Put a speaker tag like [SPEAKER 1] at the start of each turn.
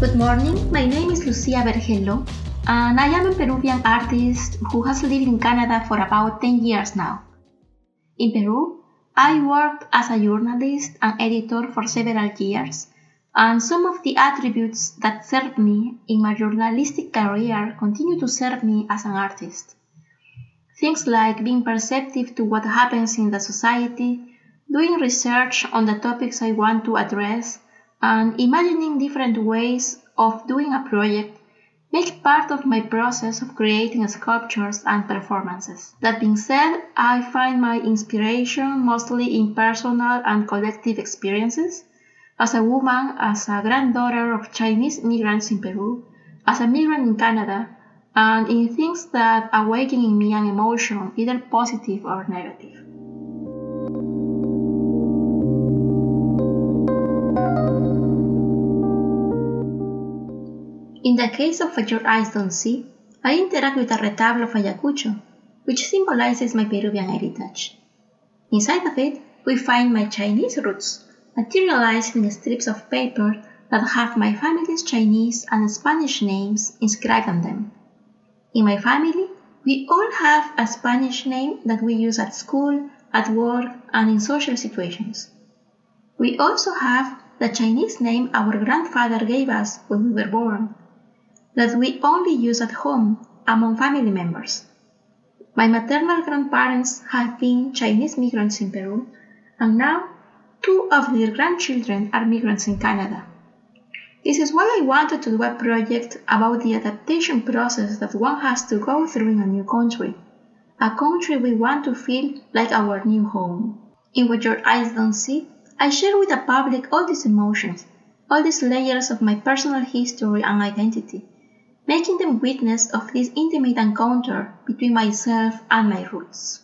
[SPEAKER 1] Good morning, my name is Lucia Vergel Loo, and I am a Peruvian artist who has lived in Canada for about 10 years now. In Peru, I worked as a journalist and editor for several years, and some of the attributes that served me in my journalistic career continue to serve me as an artist. Things like being perceptive to what happens in the society, doing research on the topics I want to address, and imagining different ways of doing a project make part of my process of creating sculptures and performances. That being said, I find my inspiration mostly in personal and collective experiences as a woman, as a granddaughter of Chinese immigrants in Peru, as a migrant in Canada, and in things that awaken in me an emotion, either positive or negative. In the case of What Your Eyes Don't See, I interact with a retablo of Ayacucho, which symbolizes my Peruvian heritage. Inside of it, we find my Chinese roots, materialized in strips of paper that have my family's Chinese and Spanish names inscribed on them. In my family, we all have a Spanish name that we use at school, at work, and in social situations. We also have the Chinese name our grandfather gave us when we were born, that we only use at home among family members. My maternal grandparents have been Chinese migrants in Peru, and now two of their grandchildren are migrants in Canada. This is why I wanted to do a project about the adaptation process that one has to go through in a new country, a country we want to feel like our new home. In what your eyes don't see, I share with the public all these emotions, all these layers of my personal history and identity, making them witness of this intimate encounter between myself and my roots.